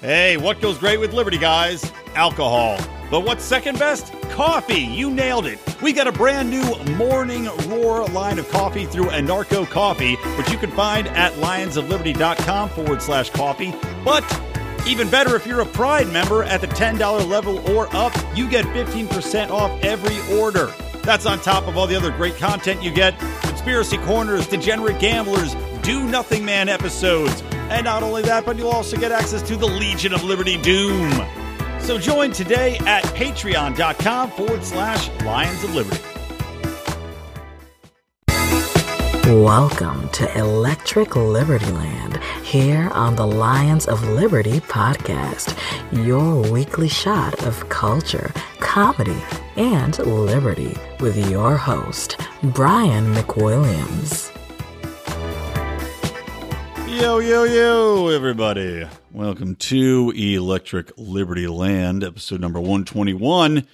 Hey, what goes great with Liberty, guys? Alcohol. But what's second best? Coffee. You nailed it. We got a brand new Morning Roar line of coffee through Anarco Coffee, which you can find at lionsofliberty.com forward slash coffee. But even better, if you're a Pride member at the $10 level or up, you get 15% off every order. That's on top of all the other great content you get Conspiracy Corners, Degenerate Gamblers, Do Nothing Man episodes. And not only that, but you'll also get access to the Legion of Liberty Doom. So join today at patreon.com forward slash Lions of Liberty. Welcome to Electric Liberty Land here on the Lions of Liberty podcast, your weekly shot of culture, comedy, and liberty with your host, Brian McWilliams. Yo, yo, yo, everybody. Welcome to Electric Liberty Land, episode number 121.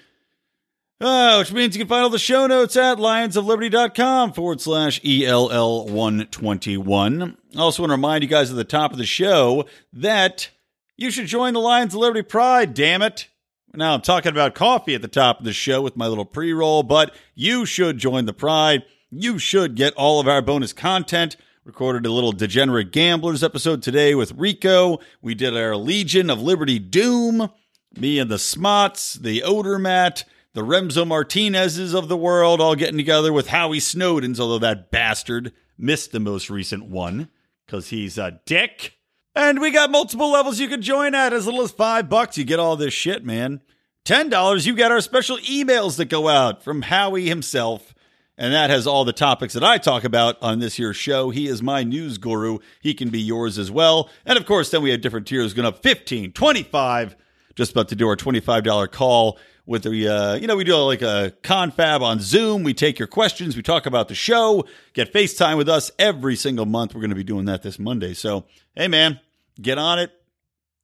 Uh, which means you can find all the show notes at lionsofliberty.com forward slash ELL121. I also want to remind you guys at the top of the show that you should join the Lions of Liberty Pride, damn it. Now, I'm talking about coffee at the top of the show with my little pre roll, but you should join the Pride. You should get all of our bonus content. Recorded a little Degenerate Gamblers episode today with Rico. We did our Legion of Liberty Doom. Me and the Smots, the Odor Mat, the Remzo Martinez's of the world all getting together with Howie Snowden's, although that bastard missed the most recent one because he's a dick. And we got multiple levels you can join at. As little as five bucks, you get all this shit, man. Ten dollars, you get our special emails that go out from Howie himself. And that has all the topics that I talk about on this here show. He is my news guru. He can be yours as well. And of course, then we have different tiers going up 15, 25. Just about to do our $25 call with the, uh, you know, we do like a confab on Zoom. We take your questions. We talk about the show, get FaceTime with us every single month. We're going to be doing that this Monday. So, hey, man, get on it.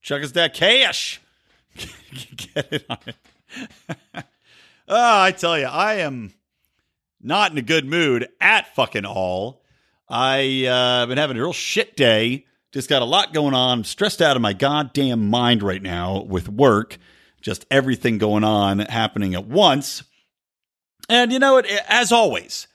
Chuck us that cash. get it on it. oh, I tell you, I am not in a good mood at fucking all. I uh, been having a real shit day. Just got a lot going on. I'm stressed out of my goddamn mind right now with work. Just everything going on happening at once. And you know what? As always,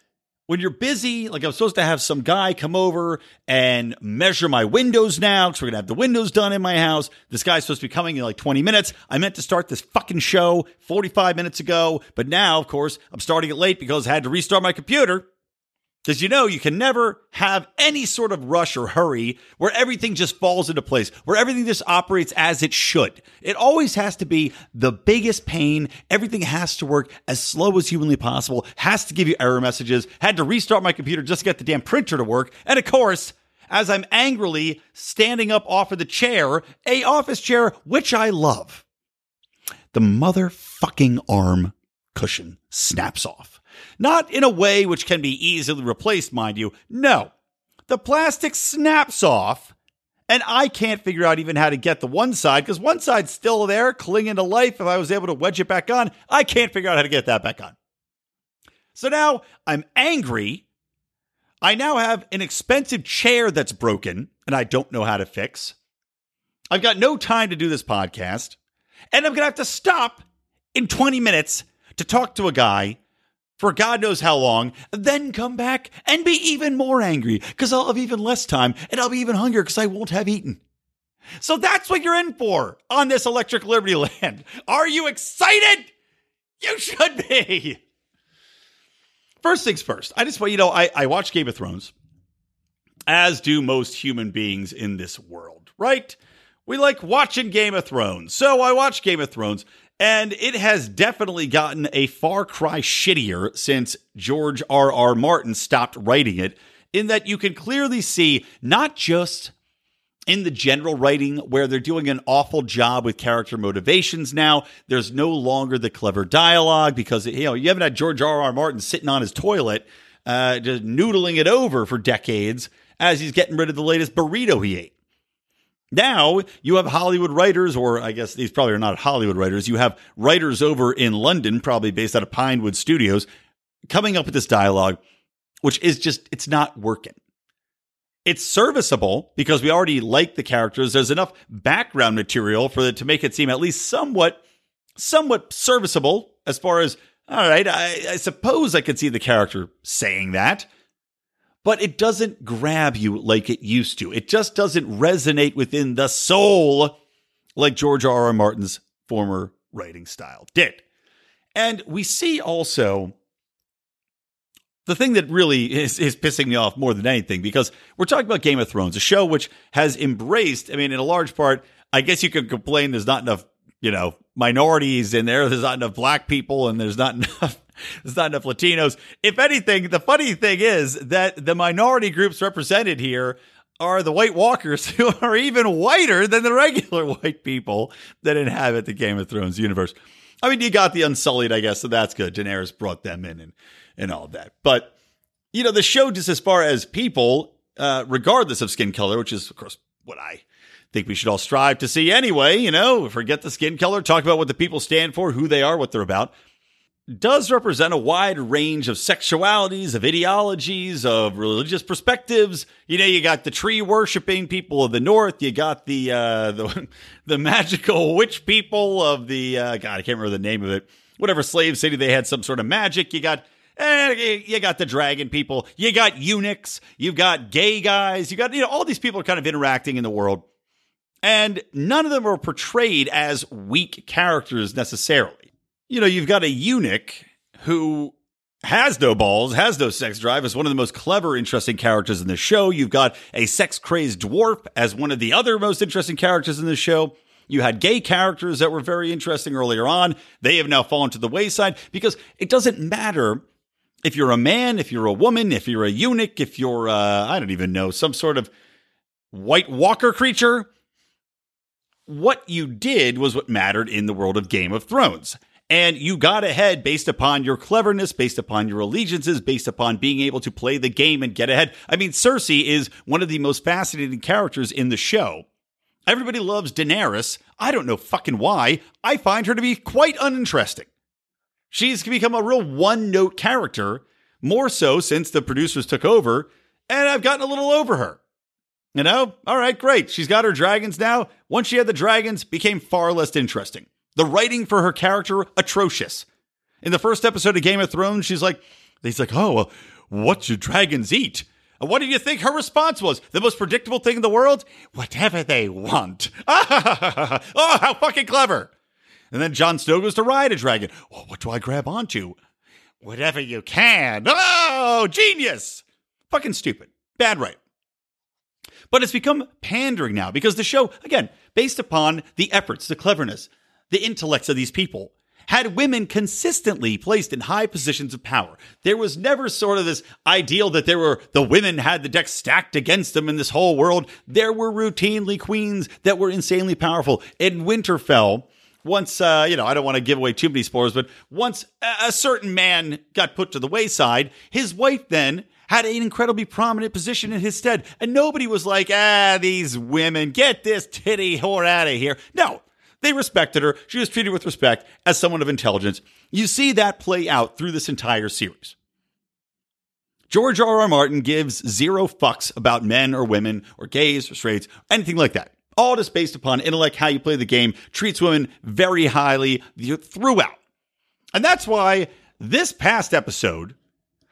when you're busy, like I'm supposed to have some guy come over and measure my windows now because we're gonna have the windows done in my house. This guy's supposed to be coming in like 20 minutes. I meant to start this fucking show 45 minutes ago, but now, of course, I'm starting it late because I had to restart my computer. Because you know, you can never have any sort of rush or hurry where everything just falls into place, where everything just operates as it should. It always has to be the biggest pain. Everything has to work as slow as humanly possible, has to give you error messages. Had to restart my computer just to get the damn printer to work. And of course, as I'm angrily standing up off of the chair, a office chair, which I love, the motherfucking arm cushion snaps off. Not in a way which can be easily replaced, mind you. No. The plastic snaps off, and I can't figure out even how to get the one side because one side's still there, clinging to life. If I was able to wedge it back on, I can't figure out how to get that back on. So now I'm angry. I now have an expensive chair that's broken and I don't know how to fix. I've got no time to do this podcast, and I'm going to have to stop in 20 minutes to talk to a guy for God knows how long, then come back and be even more angry because I'll have even less time and I'll be even hungrier because I won't have eaten. So that's what you're in for on this Electric Liberty land. Are you excited? You should be. First things first, I just want you know, I, I watch Game of Thrones, as do most human beings in this world, right? We like watching Game of Thrones. So I watch Game of Thrones and it has definitely gotten a far cry shittier since George R. R. Martin stopped writing it, in that you can clearly see not just in the general writing where they're doing an awful job with character motivations now. There's no longer the clever dialogue because you know you haven't had George R. R. Martin sitting on his toilet, uh, just noodling it over for decades as he's getting rid of the latest burrito he ate. Now you have Hollywood writers, or I guess these probably are not Hollywood writers. You have writers over in London, probably based out of Pinewood Studios, coming up with this dialogue, which is just, it's not working. It's serviceable because we already like the characters. There's enough background material for it to make it seem at least somewhat, somewhat serviceable as far as, all right, I, I suppose I could see the character saying that but it doesn't grab you like it used to. It just doesn't resonate within the soul like George R. R. Martin's former writing style did. And we see also the thing that really is, is pissing me off more than anything, because we're talking about Game of Thrones, a show which has embraced, I mean, in a large part, I guess you could complain there's not enough, you know, minorities in there. There's not enough black people and there's not enough there's not enough Latinos. If anything, the funny thing is that the minority groups represented here are the White Walkers, who are even whiter than the regular white people that inhabit the Game of Thrones universe. I mean, you got the Unsullied, I guess, so that's good. Daenerys brought them in and, and all that. But, you know, the show, just as far as people, uh, regardless of skin color, which is, of course, what I think we should all strive to see anyway, you know, forget the skin color, talk about what the people stand for, who they are, what they're about does represent a wide range of sexualities, of ideologies, of religious perspectives. You know, you got the tree worshiping people of the north. You got the uh, the the magical witch people of the uh, God, I can't remember the name of it. Whatever slave city they had some sort of magic. You got eh, you got the dragon people. You got eunuchs. You've got gay guys. You got you know all these people are kind of interacting in the world, and none of them are portrayed as weak characters necessarily you know, you've got a eunuch who has no balls, has no sex drive, is one of the most clever, interesting characters in the show. You've got a sex crazed dwarf as one of the other most interesting characters in the show. You had gay characters that were very interesting earlier on. They have now fallen to the wayside because it doesn't matter if you're a man, if you're a woman, if you're a eunuch, if you're, uh, I don't even know, some sort of white walker creature. What you did was what mattered in the world of Game of Thrones. And you got ahead based upon your cleverness, based upon your allegiances, based upon being able to play the game and get ahead. I mean, Cersei is one of the most fascinating characters in the show. Everybody loves Daenerys. I don't know fucking why. I find her to be quite uninteresting. She's become a real one note character, more so since the producers took over, and I've gotten a little over her. You know, all right, great. She's got her dragons now. Once she had the dragons, became far less interesting. The writing for her character, atrocious. In the first episode of Game of Thrones, she's like, he's like, oh, well, what do dragons eat? And what do you think her response was? The most predictable thing in the world? Whatever they want. oh, how fucking clever. And then Jon Snow goes to ride a dragon. Well, what do I grab onto? Whatever you can. Oh, genius. Fucking stupid. Bad right. But it's become pandering now because the show, again, based upon the efforts, the cleverness, the intellects of these people had women consistently placed in high positions of power. There was never sort of this ideal that there were the women had the deck stacked against them in this whole world. There were routinely queens that were insanely powerful. In Winterfell, once uh, you know, I don't want to give away too many spoilers, but once a certain man got put to the wayside, his wife then had an incredibly prominent position in his stead. And nobody was like, ah, these women, get this titty whore out of here. No, they respected her. She was treated with respect as someone of intelligence. You see that play out through this entire series. George R. R. Martin gives zero fucks about men or women or gays or straights, anything like that. All just based upon intellect, how you play the game, treats women very highly throughout. And that's why this past episode,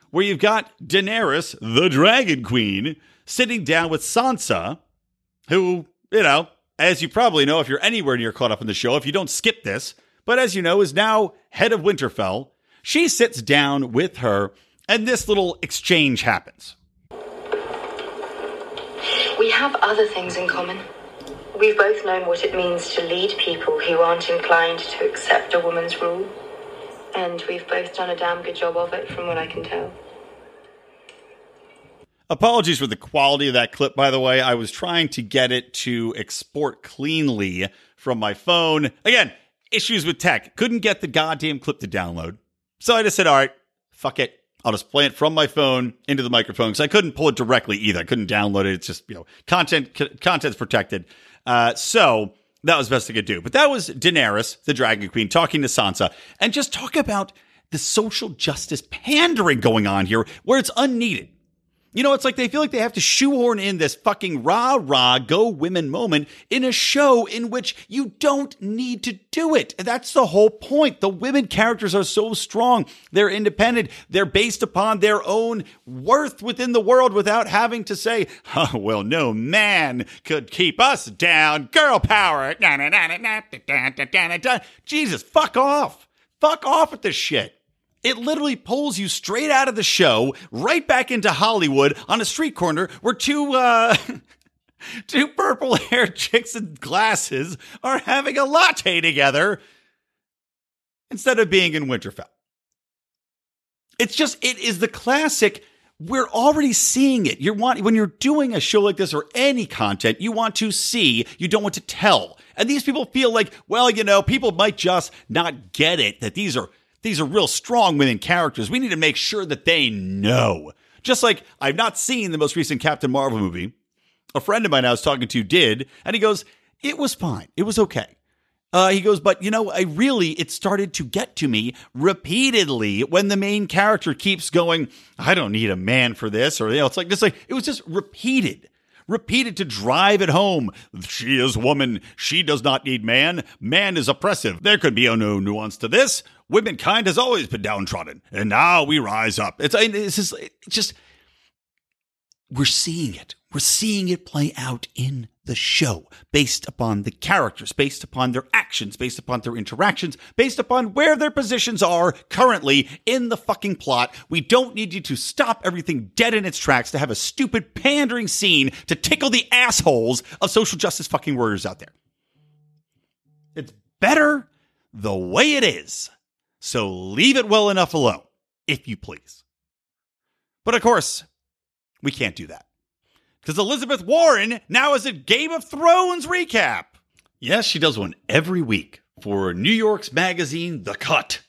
where you've got Daenerys, the Dragon Queen, sitting down with Sansa, who, you know, as you probably know if you're anywhere near caught up in the show, if you don't skip this, but as you know, is now head of Winterfell. She sits down with her, and this little exchange happens. We have other things in common. We've both known what it means to lead people who aren't inclined to accept a woman's rule. And we've both done a damn good job of it, from what I can tell. Apologies for the quality of that clip, by the way. I was trying to get it to export cleanly from my phone. Again, issues with tech. Couldn't get the goddamn clip to download. So I just said, all right, fuck it. I'll just play it from my phone into the microphone because I couldn't pull it directly either. I couldn't download it. It's just, you know, content, c- content's protected. Uh, so that was best I could do. But that was Daenerys, the Dragon Queen, talking to Sansa and just talk about the social justice pandering going on here where it's unneeded. You know, it's like they feel like they have to shoehorn in this fucking rah rah go women moment in a show in which you don't need to do it. That's the whole point. The women characters are so strong. They're independent. They're based upon their own worth within the world without having to say, oh, well, no man could keep us down. Girl power. Jesus, fuck off. Fuck off with this shit. It literally pulls you straight out of the show, right back into Hollywood on a street corner where two uh two purple haired chicks in glasses are having a latte together instead of being in Winterfell. It's just it is the classic we're already seeing it. You want when you're doing a show like this or any content, you want to see, you don't want to tell. And these people feel like, well, you know, people might just not get it that these are these are real strong women characters. We need to make sure that they know. Just like I've not seen the most recent Captain Marvel movie. A friend of mine I was talking to did, and he goes, It was fine. It was okay. Uh, he goes, but you know, I really, it started to get to me repeatedly when the main character keeps going, I don't need a man for this, or, you know, it's like, just like, it was just repeated repeated to drive it home. She is woman. She does not need man. Man is oppressive. There could be no nuance to this. Womankind has always been downtrodden, and now we rise up. It's, it's just, it's just we're seeing it. We're seeing it play out in the show based upon the characters, based upon their actions, based upon their interactions, based upon where their positions are currently in the fucking plot. We don't need you to stop everything dead in its tracks to have a stupid pandering scene to tickle the assholes of social justice fucking warriors out there. It's better the way it is. So leave it well enough alone, if you please. But of course, we can't do that because Elizabeth Warren now is a Game of Thrones recap. Yes, she does one every week for New York's magazine, The Cut.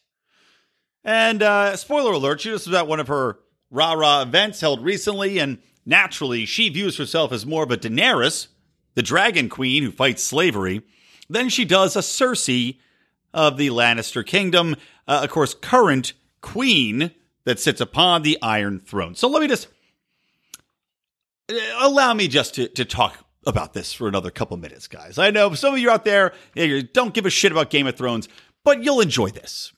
And uh, spoiler alert, she just was at one of her rah rah events held recently, and naturally, she views herself as more of a Daenerys, the dragon queen who fights slavery, than she does a Cersei of the Lannister kingdom, uh, of course, current queen that sits upon the Iron Throne. So let me just allow me just to, to talk about this for another couple minutes, guys. I know some of you out there you don't give a shit about Game of Thrones, but you'll enjoy this.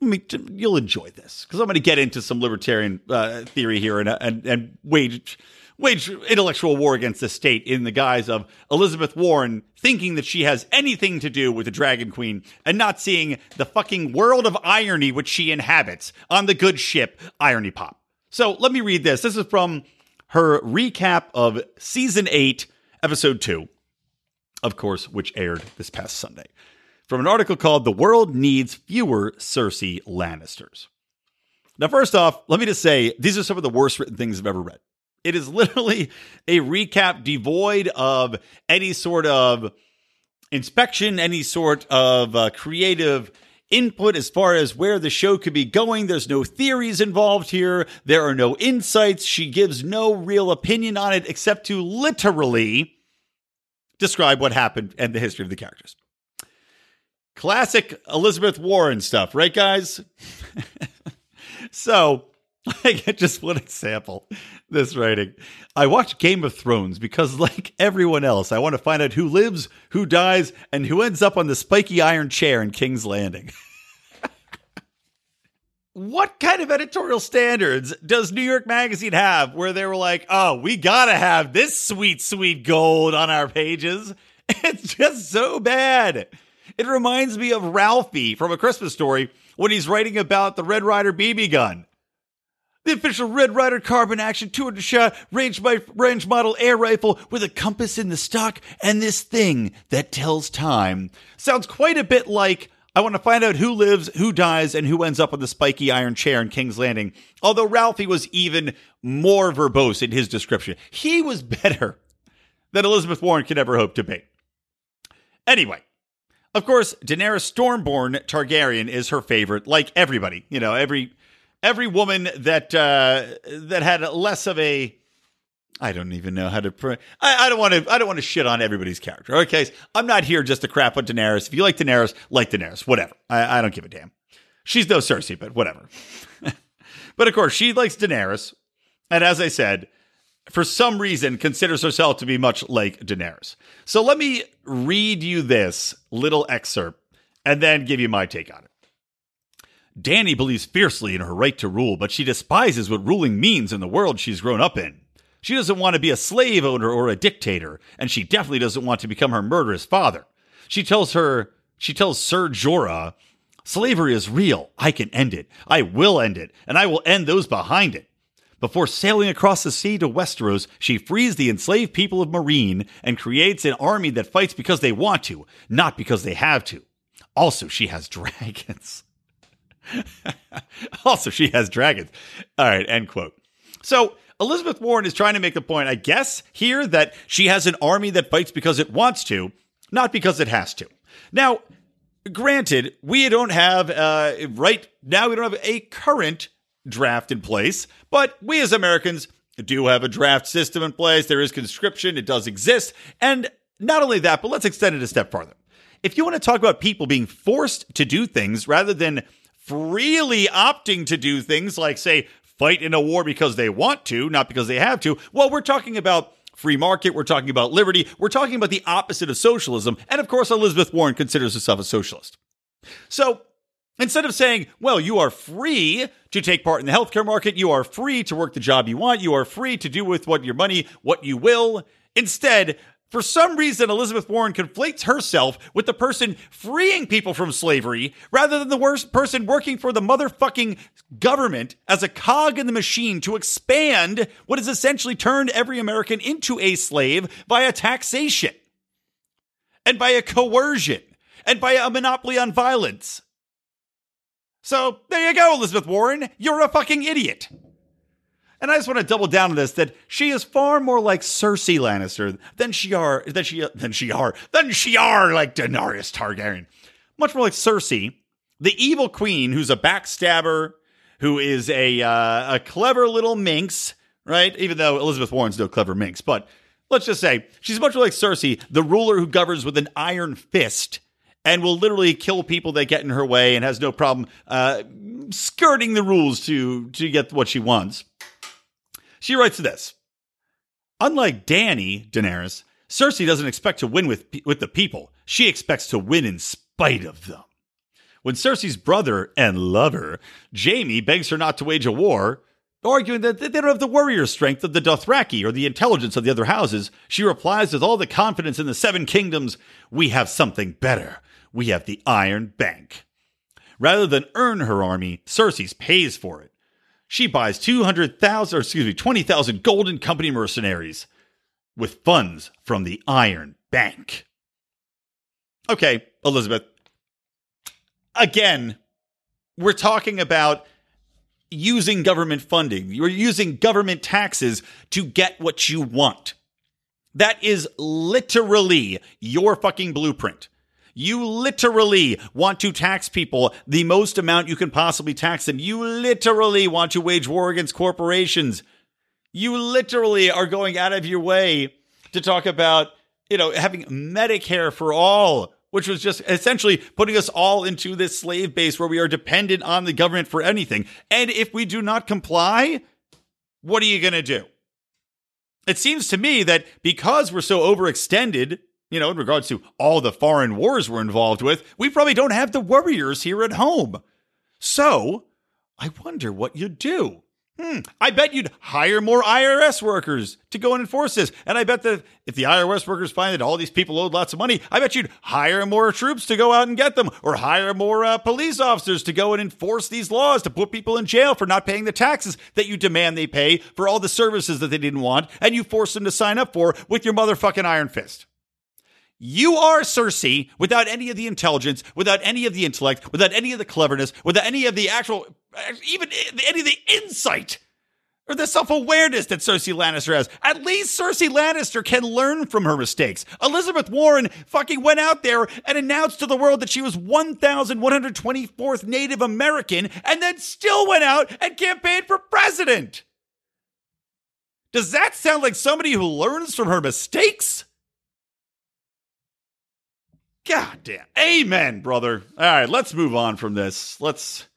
I mean, you'll enjoy this because I'm going to get into some libertarian uh, theory here and, and, and wage wage intellectual war against the state in the guise of Elizabeth Warren thinking that she has anything to do with the Dragon Queen and not seeing the fucking world of irony which she inhabits on the good ship Irony Pop. So let me read this. This is from her recap of season eight, episode two, of course, which aired this past Sunday, from an article called The World Needs Fewer Cersei Lannisters. Now, first off, let me just say these are some of the worst written things I've ever read. It is literally a recap devoid of any sort of inspection, any sort of uh, creative input as far as where the show could be going. There's no theories involved here. There are no insights. She gives no real opinion on it except to literally describe what happened and the history of the characters. Classic Elizabeth Warren stuff, right, guys? so, I get just one example. This writing. I watch Game of Thrones because, like everyone else, I want to find out who lives, who dies, and who ends up on the spiky iron chair in King's Landing. what kind of editorial standards does New York Magazine have where they were like, oh, we gotta have this sweet, sweet gold on our pages? It's just so bad. It reminds me of Ralphie from A Christmas Story when he's writing about the Red Ryder BB gun. The official Red Ryder Carbine action 200 shot range, range model air rifle with a compass in the stock and this thing that tells time. Sounds quite a bit like I want to find out who lives, who dies, and who ends up on the spiky iron chair in King's Landing. Although Ralphie was even more verbose in his description. He was better than Elizabeth Warren could ever hope to be. Anyway, of course, Daenerys Stormborn Targaryen is her favorite, like everybody. You know, every every woman that uh, that had less of a I don't even know how to. Pr- I, I, don't want to. I don't want to shit on everybody's character. Okay, I'm not here just to crap on Daenerys. If you like Daenerys, like Daenerys. Whatever. I, I don't give a damn. She's no Cersei, but whatever. but of course, she likes Daenerys, and as I said, for some reason, considers herself to be much like Daenerys. So let me read you this little excerpt and then give you my take on it. Dany believes fiercely in her right to rule, but she despises what ruling means in the world she's grown up in. She doesn't want to be a slave owner or a dictator, and she definitely doesn't want to become her murderous father. She tells her, she tells Sir Jorah, slavery is real. I can end it. I will end it, and I will end those behind it. Before sailing across the sea to Westeros, she frees the enslaved people of Meereen and creates an army that fights because they want to, not because they have to. Also, she has dragons. also, she has dragons. All right, end quote. So, Elizabeth Warren is trying to make the point, I guess, here that she has an army that fights because it wants to, not because it has to. Now, granted, we don't have, uh, right now, we don't have a current draft in place, but we as Americans do have a draft system in place. There is conscription, it does exist. And not only that, but let's extend it a step farther. If you want to talk about people being forced to do things rather than freely opting to do things like, say, fight in a war because they want to, not because they have to, well, we're talking about free market, we're talking about liberty, we're talking about the opposite of socialism. And of course, Elizabeth Warren considers herself a socialist. So Instead of saying, well, you are free to take part in the healthcare market, you are free to work the job you want, you are free to do with what your money what you will. Instead, for some reason, Elizabeth Warren conflates herself with the person freeing people from slavery rather than the worst person working for the motherfucking government as a cog in the machine to expand what has essentially turned every American into a slave via taxation and by a coercion and by a monopoly on violence so there you go, Elizabeth Warren. You're a fucking idiot. And I just want to double down on this that she is far more like Cersei Lannister than she are than she than she are than she are like Daenerys Targaryen. Much more like Cersei, the evil queen who's a backstabber, who is a uh, a clever little minx, right? Even though Elizabeth Warren's no clever minx, but let's just say she's much more like Cersei, the ruler who governs with an iron fist and will literally kill people that get in her way and has no problem uh, skirting the rules to to get what she wants. She writes this: Unlike Dany Daenerys, Cersei doesn't expect to win with with the people. She expects to win in spite of them. When Cersei's brother and lover, Jaime, begs her not to wage a war, arguing that they don't have the warrior strength of the Dothraki or the intelligence of the other houses, she replies with all the confidence in the Seven Kingdoms, We have something better we have the Iron Bank. Rather than earn her army, Cersei pays for it. She buys 200,000, or excuse me, 20,000 Golden Company mercenaries with funds from the Iron Bank. Okay, Elizabeth. Again, we're talking about using government funding. You're using government taxes to get what you want. That is literally your fucking blueprint. You literally want to tax people the most amount you can possibly tax them. You literally want to wage war against corporations. You literally are going out of your way to talk about, you know, having Medicare for all, which was just essentially putting us all into this slave base where we are dependent on the government for anything. And if we do not comply, what are you going to do? It seems to me that because we're so overextended you know, in regards to all the foreign wars we're involved with, we probably don't have the warriors here at home. So, I wonder what you'd do. Hmm, I bet you'd hire more IRS workers to go and enforce this. And I bet that if the IRS workers find that all these people owed lots of money, I bet you'd hire more troops to go out and get them, or hire more uh, police officers to go and enforce these laws to put people in jail for not paying the taxes that you demand they pay for all the services that they didn't want and you force them to sign up for with your motherfucking iron fist. You are Cersei without any of the intelligence, without any of the intellect, without any of the cleverness, without any of the actual, uh, even uh, any of the insight or the self awareness that Cersei Lannister has. At least Cersei Lannister can learn from her mistakes. Elizabeth Warren fucking went out there and announced to the world that she was 1,124th Native American and then still went out and campaigned for president. Does that sound like somebody who learns from her mistakes? God damn. Amen, brother. All right, let's move on from this. Let's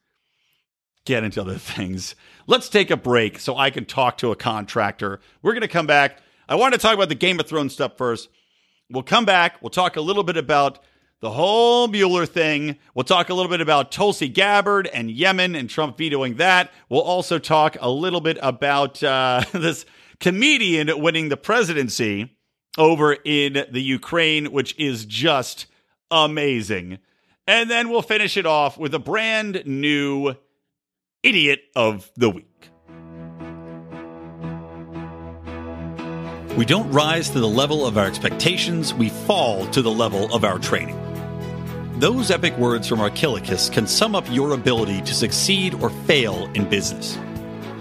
get into other things. Let's take a break so I can talk to a contractor. We're going to come back. I want to talk about the Game of Thrones stuff first. We'll come back. We'll talk a little bit about the whole Mueller thing. We'll talk a little bit about Tulsi Gabbard and Yemen and Trump vetoing that. We'll also talk a little bit about uh, this comedian winning the presidency over in the Ukraine, which is just amazing. And then we'll finish it off with a brand new idiot of the week. We don't rise to the level of our expectations, we fall to the level of our training. Those epic words from Archilochus can sum up your ability to succeed or fail in business.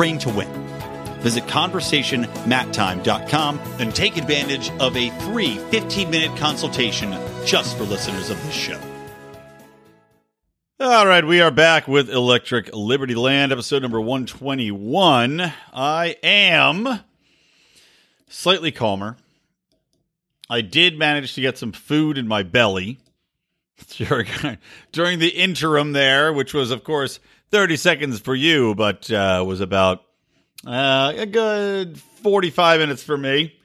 Train to win. Visit conversationmattime.com and take advantage of a free 15 minute consultation just for listeners of this show. All right, we are back with Electric Liberty Land, episode number 121. I am slightly calmer. I did manage to get some food in my belly during, during the interim there, which was, of course, 30 seconds for you, but uh, was about uh, a good 45 minutes for me.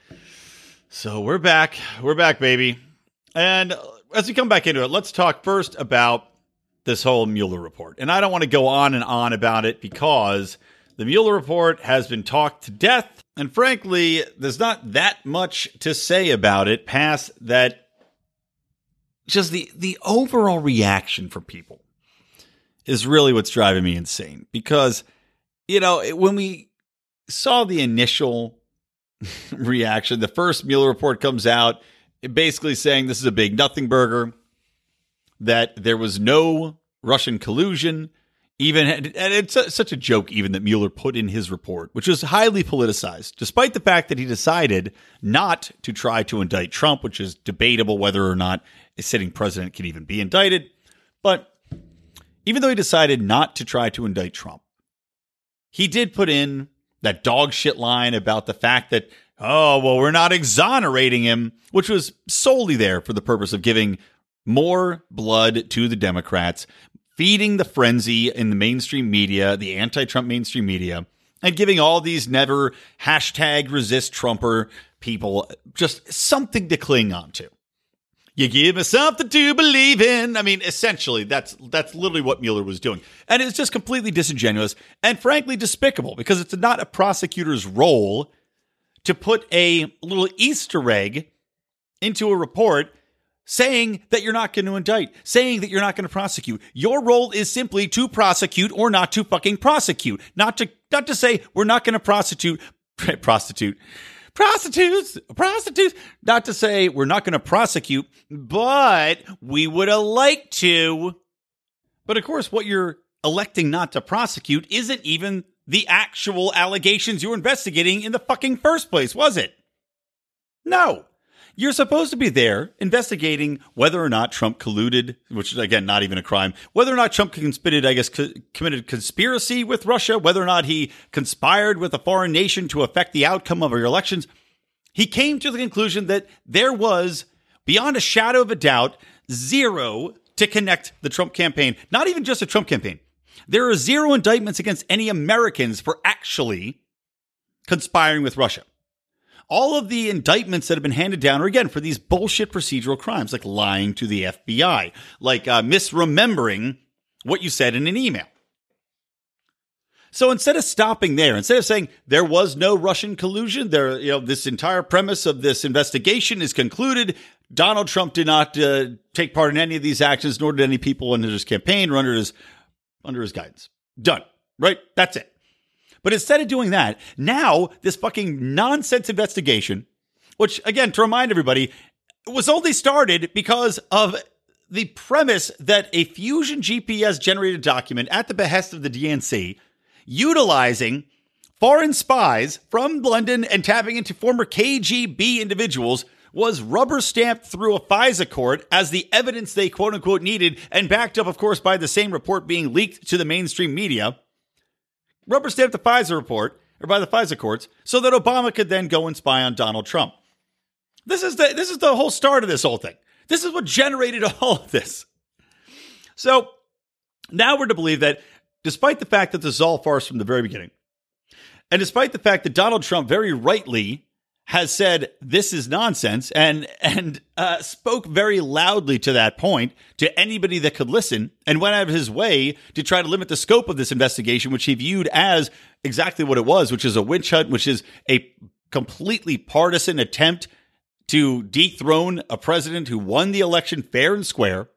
So we're back. We're back, baby. And as we come back into it, let's talk first about this whole Mueller report. And I don't want to go on and on about it because the Mueller report has been talked to death. And frankly, there's not that much to say about it past that just the, the overall reaction from people is really what's driving me insane. Because, you know, when we saw the initial reaction, the first Mueller report comes out, basically saying this is a big nothing burger that there was no Russian collusion. Even and it's such a joke, even that Mueller put in his report, which was highly politicized, despite the fact that he decided not to try to indict Trump, which is debatable whether or not a sitting president can even be indicted. But even though he decided not to try to indict Trump, he did put in that dog shit line about the fact that, oh, well, we're not exonerating him, which was solely there for the purpose of giving more blood to the Democrats, feeding the frenzy in the mainstream media, the anti Trump mainstream media, and giving all these never hashtag resist Trumper people just something to cling on to. You give us something to believe in. I mean, essentially, that's that's literally what Mueller was doing, and it's just completely disingenuous and frankly despicable because it's not a prosecutor's role to put a little Easter egg into a report saying that you're not going to indict, saying that you're not going to prosecute. Your role is simply to prosecute or not to fucking prosecute. Not to not to say we're not going to prosecute prostitute prostitutes, prostitutes. Not to say we're not going to prosecute, but we would have liked to. But of course, what you're electing not to prosecute isn't even the actual allegations you were investigating in the fucking first place, was it? No. You're supposed to be there investigating whether or not Trump colluded, which is again not even a crime. Whether or not Trump conspired, I guess, co- committed conspiracy with Russia. Whether or not he conspired with a foreign nation to affect the outcome of our elections. He came to the conclusion that there was, beyond a shadow of a doubt, zero to connect the Trump campaign. Not even just a Trump campaign. There are zero indictments against any Americans for actually conspiring with Russia all of the indictments that have been handed down are again for these bullshit procedural crimes like lying to the FBI, like uh, misremembering what you said in an email. So instead of stopping there, instead of saying there was no Russian collusion, there, you know, this entire premise of this investigation is concluded. Donald Trump did not uh, take part in any of these actions, nor did any people under his campaign or under his under his guidance. Done. Right? That's it. But instead of doing that, now this fucking nonsense investigation, which again, to remind everybody, was only started because of the premise that a Fusion GPS generated document at the behest of the DNC utilizing foreign spies from London and tapping into former KGB individuals was rubber stamped through a FISA court as the evidence they quote unquote needed and backed up, of course, by the same report being leaked to the mainstream media. Rubber stamped the FISA report or by the FISA courts so that Obama could then go and spy on Donald Trump. This is the this is the whole start of this whole thing. This is what generated all of this. So now we're to believe that despite the fact that this is all farce from the very beginning, and despite the fact that Donald Trump very rightly has said this is nonsense and and uh, spoke very loudly to that point to anybody that could listen and went out of his way to try to limit the scope of this investigation which he viewed as exactly what it was which is a witch hunt which is a completely partisan attempt to dethrone a president who won the election fair and square.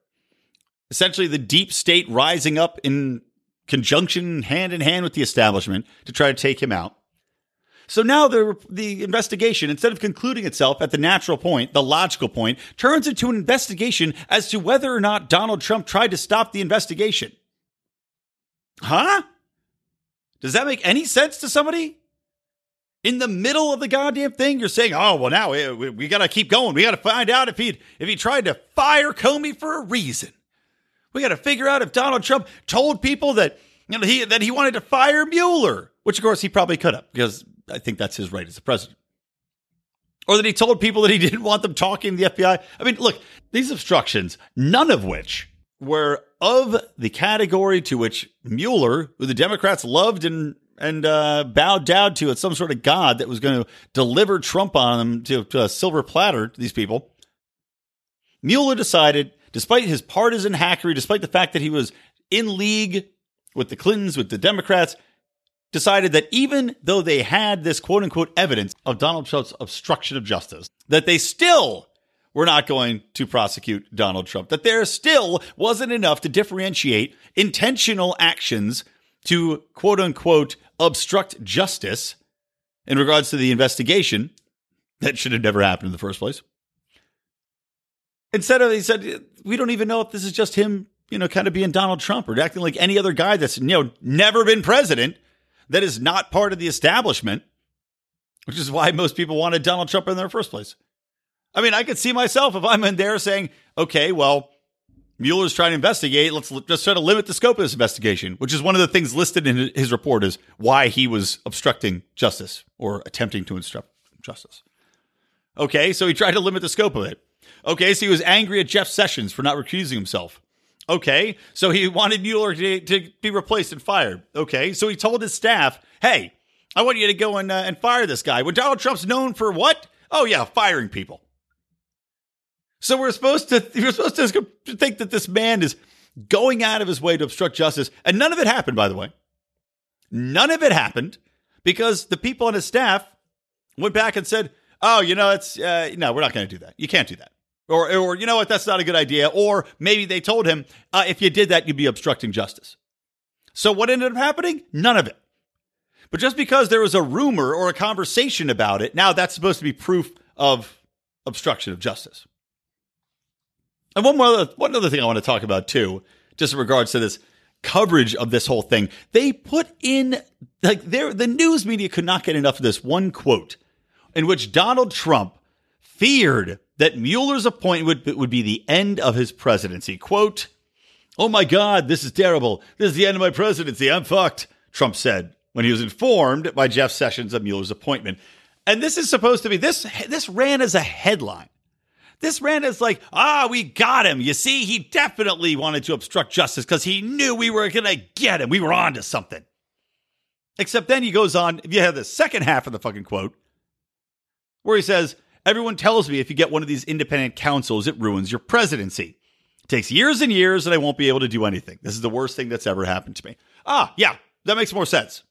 Essentially the deep state rising up in conjunction hand in hand with the establishment to try to take him out so now the, the investigation, instead of concluding itself at the natural point, the logical point, turns into an investigation as to whether or not Donald Trump tried to stop the investigation. Huh? Does that make any sense to somebody? In the middle of the goddamn thing, you're saying, "Oh, well, now we, we got to keep going. We got to find out if he if he tried to fire Comey for a reason. We got to figure out if Donald Trump told people that you know he that he wanted to fire Mueller, which of course he probably could have because I think that's his right as the president. Or that he told people that he didn't want them talking to the FBI. I mean, look, these obstructions, none of which were of the category to which Mueller, who the Democrats loved and and uh, bowed down to as some sort of god that was going to deliver Trump on them to, to a silver platter to these people. Mueller decided, despite his partisan hackery, despite the fact that he was in league with the Clintons, with the Democrats, decided that even though they had this quote unquote evidence of Donald Trump's obstruction of justice, that they still were not going to prosecute Donald Trump, that there still wasn't enough to differentiate intentional actions to quote unquote obstruct justice in regards to the investigation that should have never happened in the first place. Instead of, he said, we don't even know if this is just him, you know, kind of being Donald Trump or acting like any other guy that's, you know, never been president that is not part of the establishment, which is why most people wanted Donald Trump in the first place. I mean, I could see myself if I'm in there saying, okay, well, Mueller's trying to investigate. Let's just try to limit the scope of this investigation, which is one of the things listed in his report is why he was obstructing justice or attempting to obstruct justice. Okay, so he tried to limit the scope of it. Okay, so he was angry at Jeff Sessions for not recusing himself. Okay. So he wanted Mueller to, to be replaced and fired. Okay. So he told his staff, hey, I want you to go and, uh, and fire this guy. When Donald Trump's known for what? Oh, yeah, firing people. So we're supposed to we're supposed to think that this man is going out of his way to obstruct justice, and none of it happened. By the way, none of it happened because the people on his staff went back and said, "Oh, you know, it's uh, no, we're not going to do that. You can't do that." Or, or you know what, that's not a good idea. Or maybe they told him, uh, if you did that, you'd be obstructing justice. So what ended up happening? None of it. But just because there was a rumor or a conversation about it, now that's supposed to be proof of obstruction of justice. And one more, one other thing I want to talk about too, just in regards to this coverage of this whole thing. They put in like there, the news media could not get enough of this one quote in which Donald Trump feared that Mueller's appointment would, be the end of his presidency. Quote, Oh my God, this is terrible. This is the end of my presidency. I'm fucked, Trump said when he was informed by Jeff Sessions of Mueller's appointment. And this is supposed to be this this ran as a headline. This ran as like, ah, we got him. You see, he definitely wanted to obstruct justice because he knew we were going to get him. We were on to something. Except then he goes on, if you have the second half of the fucking quote, where he says, Everyone tells me if you get one of these independent counsels, it ruins your presidency. It takes years and years, and I won't be able to do anything. This is the worst thing that's ever happened to me. Ah, yeah, that makes more sense.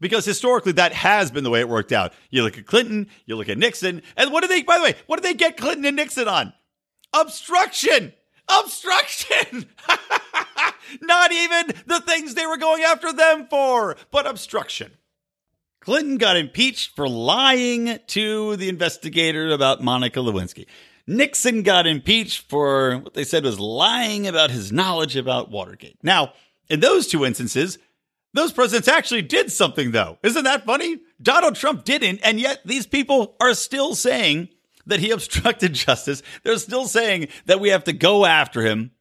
Because historically, that has been the way it worked out. You look at Clinton, you look at Nixon, and what did they, by the way, what did they get Clinton and Nixon on? Obstruction! Obstruction! Not even the things they were going after them for, but obstruction. Clinton got impeached for lying to the investigator about Monica Lewinsky. Nixon got impeached for what they said was lying about his knowledge about Watergate. Now, in those two instances, Those presidents actually did something, though. Isn't that funny? Donald Trump didn't, and yet these people are still saying that he obstructed justice. They're still saying that we have to go after him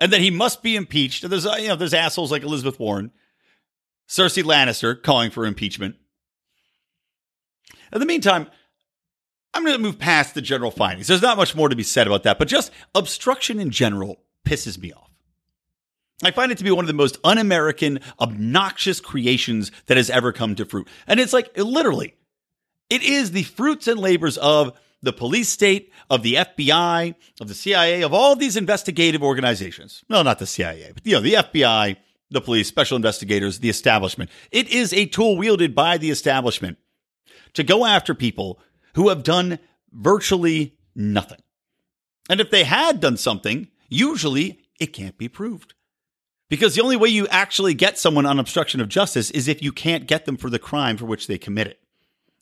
and that he must be impeached. And there's you know there's assholes like Elizabeth Warren, Cersei Lannister calling for impeachment. In the meantime, I'm going to move past the general findings. There's not much more to be said about that, but just obstruction in general pisses me off. I find it to be one of the most un American, obnoxious creations that has ever come to fruit. And it's like, literally, it is the fruits and labors of the police state, of the FBI, of the CIA, of all these investigative organizations. No, not the CIA, but you know, the FBI, the police, special investigators, the establishment. It is a tool wielded by the establishment to go after people who have done virtually nothing. And if they had done something, usually it can't be proved. Because the only way you actually get someone on obstruction of justice is if you can't get them for the crime for which they committed.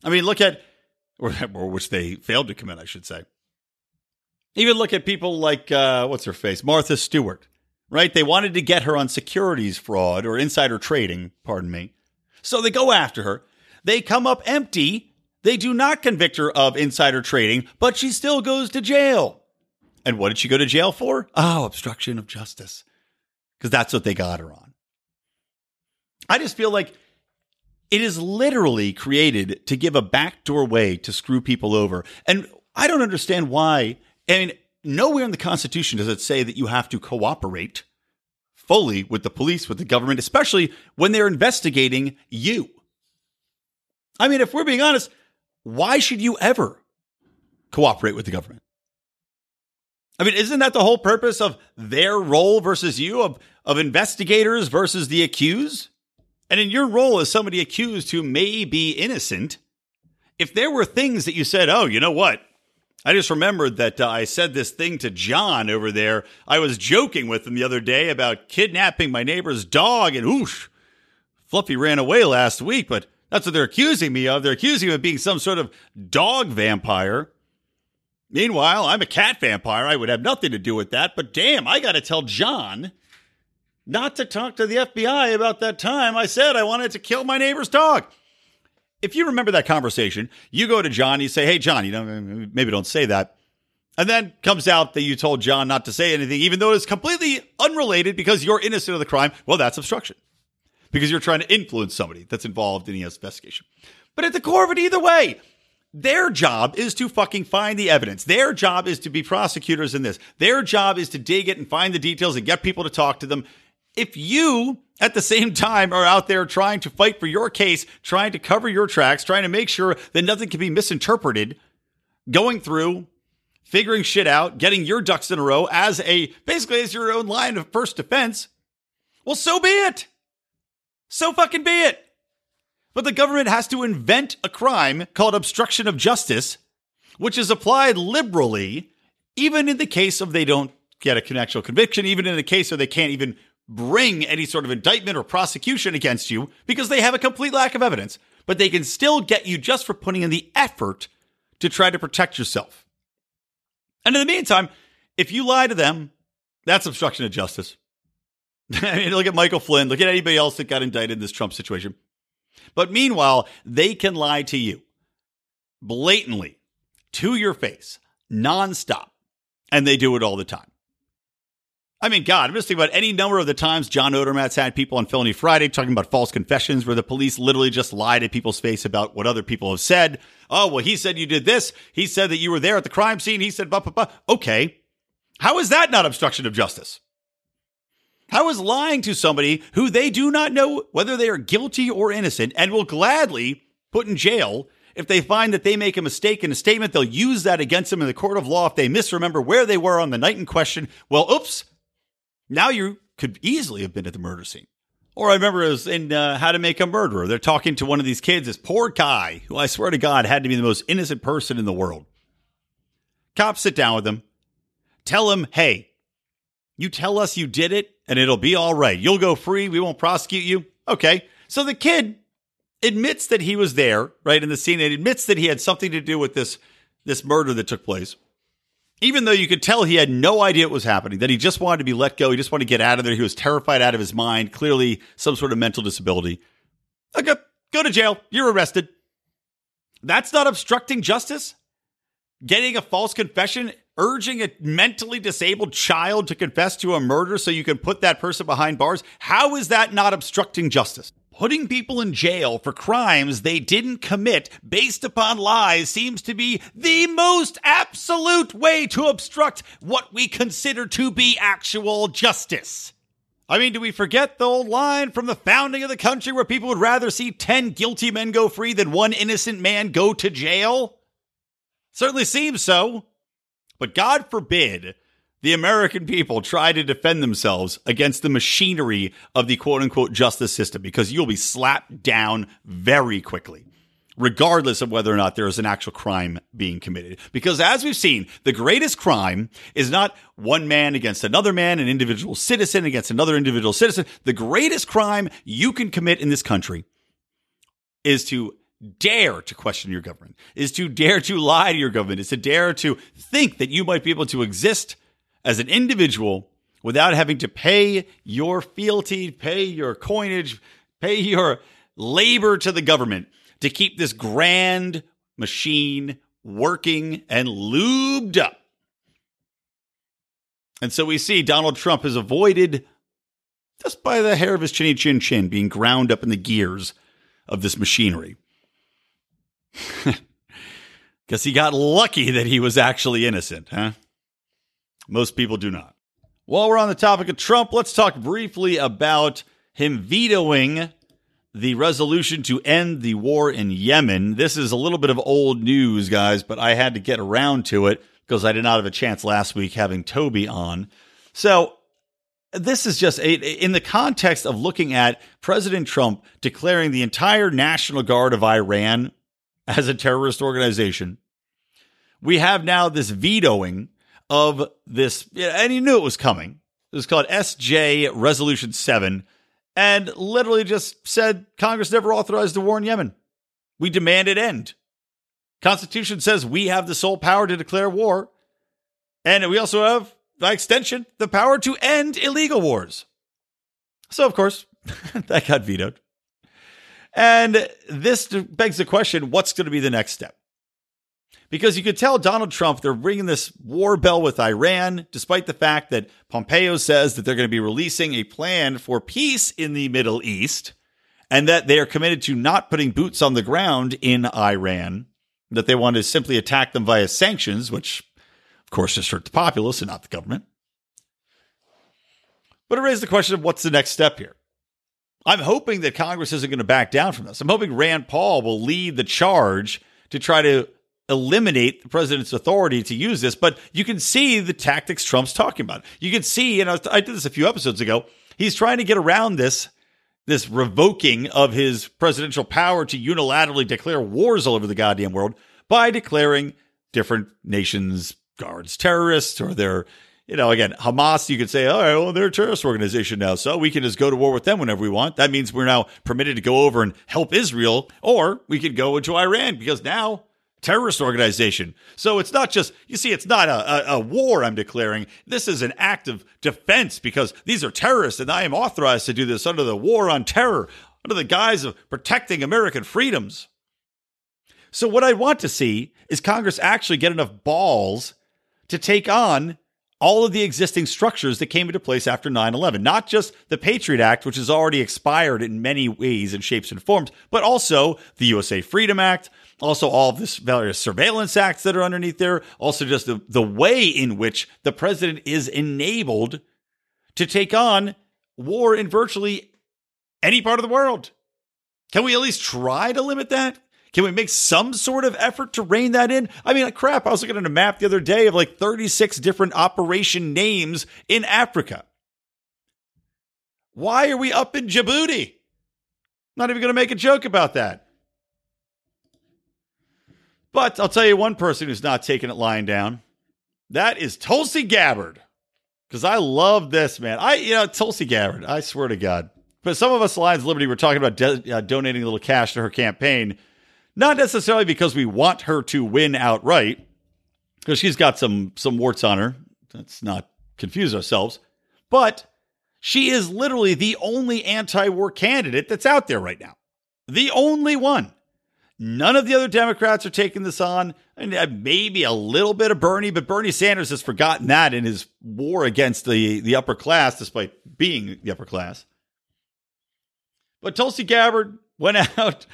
I mean, look at, or, or which they failed to commit, I should say. Even look at people like, uh, what's her face? Martha Stewart, right? They wanted to get her on securities fraud or insider trading, pardon me. So they go after her. They come up empty. They do not convict her of insider trading, but she still goes to jail. And what did she go to jail for? Oh, obstruction of justice because that's what they got her on. I just feel like it is literally created to give a backdoor way to screw people over. And I don't understand why. I mean, nowhere in the Constitution does it say that you have to cooperate fully with the police, with the government, especially when they're investigating you. I mean, if we're being honest, why should you ever cooperate with the government? I mean, isn't that the whole purpose of their role versus you, of, of investigators versus the accused? And in your role as somebody accused who may be innocent, if there were things that you said, oh, you know what? I just remembered that uh, I said this thing to John over there. I was joking with him the other day about kidnapping my neighbor's dog, and oosh, Fluffy ran away last week, but that's what they're accusing me of. They're accusing me of being some sort of dog vampire. Meanwhile, I'm a cat vampire. I would have nothing to do with that. But damn, I got to tell John not to talk to the FBI about that time I said I wanted to kill my neighbor's dog. If you remember that conversation, you go to John, you say, Hey, John, you know, maybe don't say that. And then comes out that you told John not to say anything, even though it's completely unrelated because you're innocent of the crime. Well, that's obstruction because you're trying to influence somebody that's involved in the investigation. But at the core of it, either way, their job is to fucking find the evidence. Their job is to be prosecutors in this. Their job is to dig it and find the details and get people to talk to them. If you at the same time are out there trying to fight for your case, trying to cover your tracks, trying to make sure that nothing can be misinterpreted, going through, figuring shit out, getting your ducks in a row as a basically as your own line of first defense, well, so be it. So fucking be it. But the government has to invent a crime called obstruction of justice, which is applied liberally, even in the case of they don't get a actual conviction, even in the case of they can't even bring any sort of indictment or prosecution against you because they have a complete lack of evidence. But they can still get you just for putting in the effort to try to protect yourself. And in the meantime, if you lie to them, that's obstruction of justice. I mean, look at Michael Flynn. Look at anybody else that got indicted in this Trump situation. But meanwhile, they can lie to you blatantly to your face, nonstop. And they do it all the time. I mean, God, I'm just thinking about any number of the times John Odermatt's had people on Felony Friday talking about false confessions where the police literally just lie to people's face about what other people have said. Oh, well, he said you did this. He said that you were there at the crime scene. He said, blah, blah, blah. Okay. How is that not obstruction of justice? How is lying to somebody who they do not know whether they are guilty or innocent and will gladly put in jail if they find that they make a mistake in a statement, they'll use that against them in the court of law if they misremember where they were on the night in question. Well, oops, now you could easily have been at the murder scene. Or I remember it was in uh, How to Make a Murderer. They're talking to one of these kids, this poor guy, who I swear to God had to be the most innocent person in the world. Cops sit down with him, tell him, hey, you tell us you did it and it'll be all right. You'll go free. We won't prosecute you. Okay. So the kid admits that he was there, right, in the scene and admits that he had something to do with this, this murder that took place. even though you could tell he had no idea what was happening, that he just wanted to be let go. He just wanted to get out of there. He was terrified out of his mind, clearly some sort of mental disability. Okay, go to jail. You're arrested. That's not obstructing justice? Getting a false confession, urging a mentally disabled child to confess to a murder so you can put that person behind bars? How is that not obstructing justice? Putting people in jail for crimes they didn't commit based upon lies seems to be the most absolute way to obstruct what we consider to be actual justice. I mean, do we forget the old line from the founding of the country where people would rather see 10 guilty men go free than one innocent man go to jail? Certainly seems so. But God forbid the American people try to defend themselves against the machinery of the quote unquote justice system because you'll be slapped down very quickly, regardless of whether or not there is an actual crime being committed. Because as we've seen, the greatest crime is not one man against another man, an individual citizen against another individual citizen. The greatest crime you can commit in this country is to dare to question your government, is to dare to lie to your government, is to dare to think that you might be able to exist as an individual without having to pay your fealty, pay your coinage, pay your labor to the government to keep this grand machine working and lubed up. And so we see Donald Trump has avoided just by the hair of his chinny chin chin being ground up in the gears of this machinery. Guess he got lucky that he was actually innocent, huh? Most people do not. While we're on the topic of Trump, let's talk briefly about him vetoing the resolution to end the war in Yemen. This is a little bit of old news, guys, but I had to get around to it because I did not have a chance last week having Toby on. So, this is just a, in the context of looking at President Trump declaring the entire National Guard of Iran as a terrorist organization. We have now this vetoing of this, and he knew it was coming. It was called SJ Resolution 7, and literally just said Congress never authorized the war in Yemen. We demand it end. Constitution says we have the sole power to declare war, and we also have, by extension, the power to end illegal wars. So, of course, that got vetoed. And this begs the question what's going to be the next step? because you could tell Donald Trump, they're ringing this war bell with Iran, despite the fact that Pompeo says that they're going to be releasing a plan for peace in the Middle East and that they are committed to not putting boots on the ground in Iran, that they want to simply attack them via sanctions, which, of course, just hurt the populace and not the government. But it raised the question of what's the next step here? I'm hoping that Congress isn't going to back down from this. I'm hoping Rand Paul will lead the charge to try to eliminate the president's authority to use this, but you can see the tactics Trump's talking about. You can see, and I, I did this a few episodes ago, he's trying to get around this this revoking of his presidential power to unilaterally declare wars all over the goddamn world by declaring different nations guards terrorists or they're you know again hamas you could say oh well, they're a terrorist organization now so we can just go to war with them whenever we want that means we're now permitted to go over and help israel or we could go into iran because now terrorist organization. So it's not just, you see, it's not a, a, a, war I'm declaring. This is an act of defense because these are terrorists and I am authorized to do this under the war on terror, under the guise of protecting American freedoms. So what I want to see is Congress actually get enough balls to take on all of the existing structures that came into place after 9 11. Not just the Patriot Act, which has already expired in many ways and shapes and forms, but also the USA Freedom Act, also all of this various surveillance acts that are underneath there, also just the, the way in which the president is enabled to take on war in virtually any part of the world. Can we at least try to limit that? Can we make some sort of effort to rein that in? I mean, crap, I was looking at a map the other day of like 36 different operation names in Africa. Why are we up in Djibouti? Not even going to make a joke about that. But I'll tell you one person who's not taking it lying down. That is Tulsi Gabbard. Because I love this, man. I, you know, Tulsi Gabbard, I swear to God. But some of us Lions Liberty were talking about de- uh, donating a little cash to her campaign, not necessarily because we want her to win outright, because she's got some some warts on her. Let's not confuse ourselves. But she is literally the only anti-war candidate that's out there right now. The only one. None of the other Democrats are taking this on. And uh, maybe a little bit of Bernie, but Bernie Sanders has forgotten that in his war against the, the upper class, despite being the upper class. But Tulsi Gabbard went out.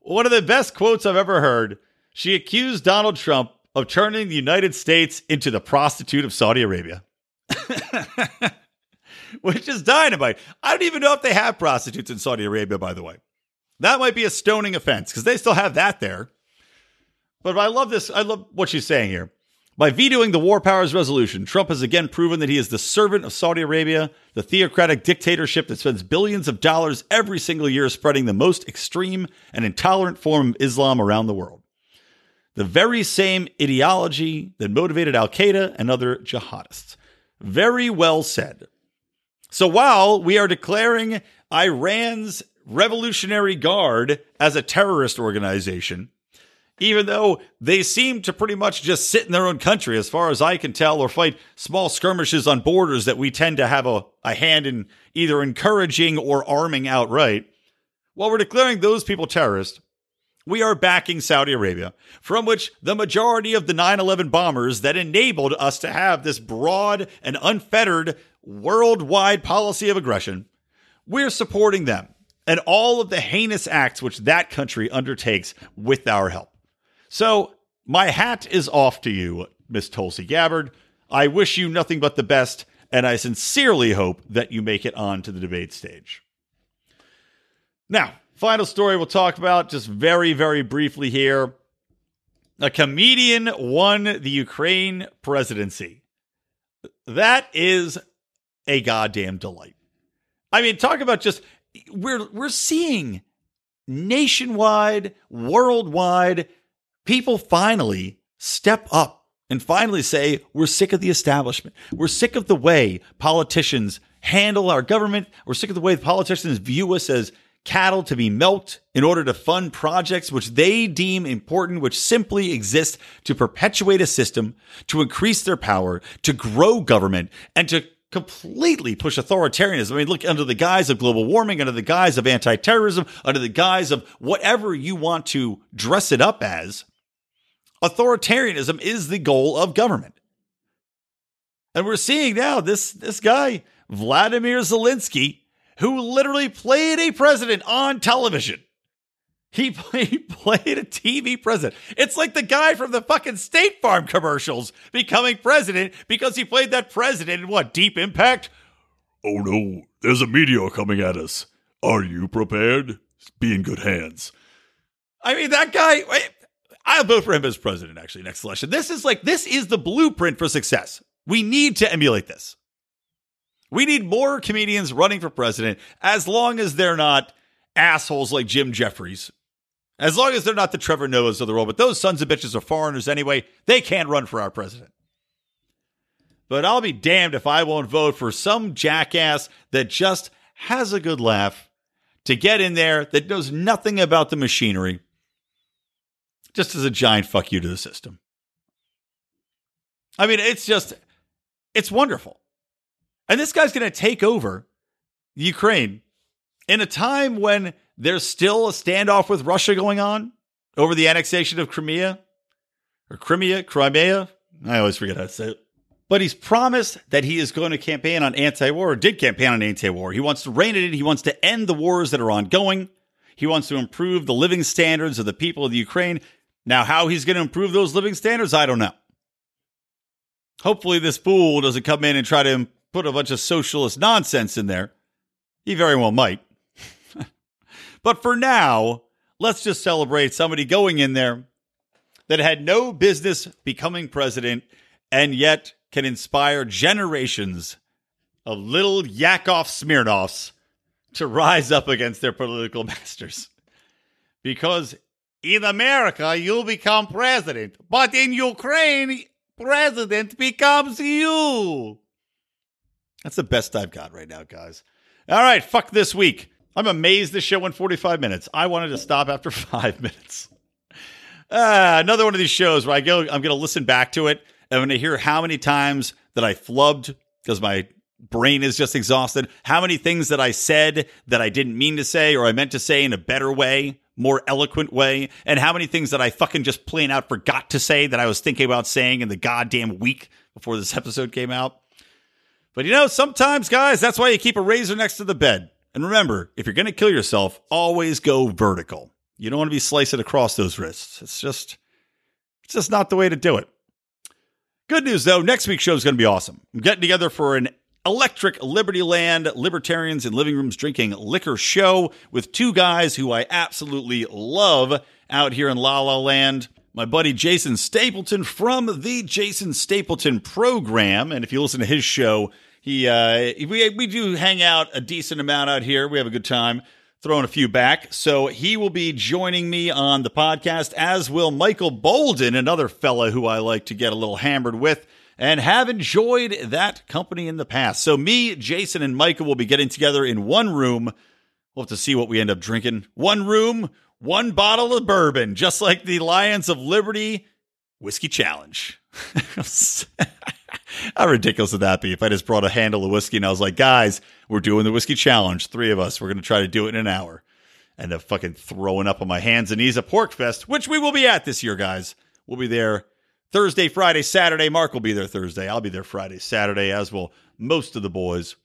One of the best quotes I've ever heard. She accused Donald Trump of turning the United States into the prostitute of Saudi Arabia. Which is dynamite. I don't even know if they have prostitutes in Saudi Arabia, by the way. That might be a stoning offense because they still have that there. But I love this. I love what she's saying here. By vetoing the War Powers Resolution, Trump has again proven that he is the servant of Saudi Arabia, the theocratic dictatorship that spends billions of dollars every single year spreading the most extreme and intolerant form of Islam around the world. The very same ideology that motivated Al Qaeda and other jihadists. Very well said. So while we are declaring Iran's Revolutionary Guard as a terrorist organization, even though they seem to pretty much just sit in their own country, as far as I can tell, or fight small skirmishes on borders that we tend to have a, a hand in either encouraging or arming outright. While we're declaring those people terrorists, we are backing Saudi Arabia, from which the majority of the 9 11 bombers that enabled us to have this broad and unfettered worldwide policy of aggression, we're supporting them and all of the heinous acts which that country undertakes with our help. So, my hat is off to you, Miss Tulsi Gabbard. I wish you nothing but the best, and I sincerely hope that you make it on to the debate stage. Now, final story we'll talk about just very, very briefly here. A comedian won the Ukraine presidency. That is a goddamn delight. I mean, talk about just we're we're seeing nationwide, worldwide people finally step up and finally say, we're sick of the establishment. We're sick of the way politicians handle our government. We're sick of the way politicians view us as cattle to be milked in order to fund projects which they deem important, which simply exist to perpetuate a system, to increase their power, to grow government, and to completely push authoritarianism. I mean, look, under the guise of global warming, under the guise of anti terrorism, under the guise of whatever you want to dress it up as, authoritarianism is the goal of government. And we're seeing now this, this guy, Vladimir Zelensky, who literally played a president on television. He, he played a TV president. It's like the guy from the fucking State Farm commercials becoming president because he played that president in what, Deep Impact? Oh no, there's a meteor coming at us. Are you prepared? Be in good hands. I mean, that guy, I'll vote for him as president actually next election. This is like, this is the blueprint for success. We need to emulate this. We need more comedians running for president as long as they're not assholes like Jim Jeffries. As long as they're not the Trevor Noahs of the world, but those sons of bitches are foreigners anyway. They can't run for our president. But I'll be damned if I won't vote for some jackass that just has a good laugh to get in there that knows nothing about the machinery, just as a giant fuck you to the system. I mean, it's just, it's wonderful. And this guy's going to take over Ukraine in a time when there's still a standoff with Russia going on over the annexation of Crimea or Crimea, Crimea. I always forget how to say it. But he's promised that he is going to campaign on anti war, or did campaign on anti war. He wants to rein it in. He wants to end the wars that are ongoing. He wants to improve the living standards of the people of the Ukraine. Now, how he's going to improve those living standards, I don't know. Hopefully, this fool doesn't come in and try to put a bunch of socialist nonsense in there. He very well might. but for now, let's just celebrate somebody going in there that had no business becoming president and yet can inspire generations of little Yakov Smirnoffs to rise up against their political masters. Because in America, you become president, but in Ukraine, president becomes you. That's the best I've got right now, guys. All right, fuck this week. I'm amazed this show went 45 minutes. I wanted to stop after five minutes. Uh, another one of these shows where I go, I'm going to listen back to it and going to hear how many times that I flubbed because my brain is just exhausted, how many things that I said that I didn't mean to say or I meant to say in a better way, more eloquent way, and how many things that I fucking just plain out forgot to say that I was thinking about saying in the goddamn week before this episode came out. But you know, sometimes, guys, that's why you keep a razor next to the bed. And remember, if you're going to kill yourself, always go vertical. You don't want to be slicing across those wrists. It's just, it's just not the way to do it. Good news though, next week's show is going to be awesome. I'm getting together for an Electric Liberty Land Libertarians in Living Rooms Drinking Liquor show with two guys who I absolutely love out here in La La Land. My buddy Jason Stapleton from the Jason Stapleton program. And if you listen to his show, he uh, we, we do hang out a decent amount out here. We have a good time throwing a few back. So he will be joining me on the podcast, as will Michael Boldin, another fella who I like to get a little hammered with and have enjoyed that company in the past. So me, Jason, and Michael will be getting together in one room. We'll have to see what we end up drinking. One room, one bottle of bourbon, just like the Lions of Liberty Whiskey Challenge. How ridiculous would that be if I just brought a handle of whiskey and I was like, guys, we're doing the whiskey challenge. Three of us. We're going to try to do it in an hour. And then fucking throwing up on my hands and knees at PorcFest, which we will be at this year, guys. We'll be there Thursday, Friday, Saturday. Marc will be there Thursday. I'll be there Friday, Saturday, as will most of the boys.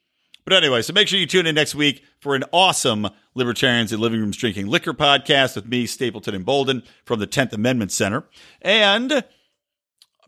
But anyway, so make sure you tune in next week for an awesome Libertarians in Living Rooms Drinking Liquor podcast with me, Stapleton and Boldin from the 10th Amendment Center. And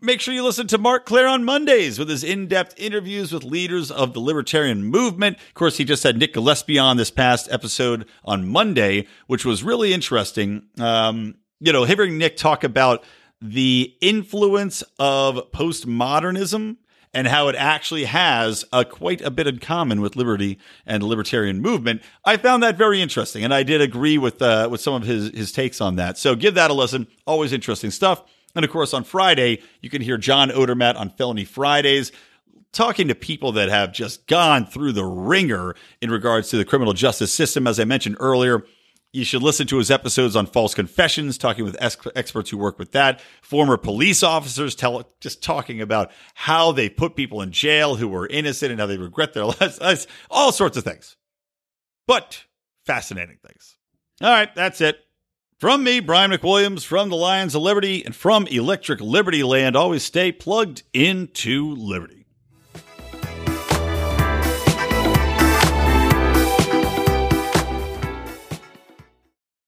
make sure you listen to Marc Clair on Mondays with his in depth interviews with leaders of the libertarian movement. Of course, he just had Nick Gillespie on this past episode on Monday, which was really interesting. Um, you know, hearing Nick talk about the influence of postmodernism and how it actually has a, quite a bit in common with liberty and the libertarian movement. I found that very interesting, and I did agree with uh, with some of his his takes on that. So give that a listen. Always interesting stuff. And of course, on Friday you can hear John Odermatt on Felony Fridays. Talking to people that have just gone through the wringer in regards to the criminal justice system, as I mentioned earlier, you should listen to his episodes on false confessions, talking with ex- experts who work with that. Former police officers tell just talking about how they put people in jail who were innocent and how they regret their lives. All sorts of things, but fascinating things. All right, that's it. From me, Brian McWilliams, from the Lions of Liberty, and from Electric Liberty Land, always stay plugged into liberty.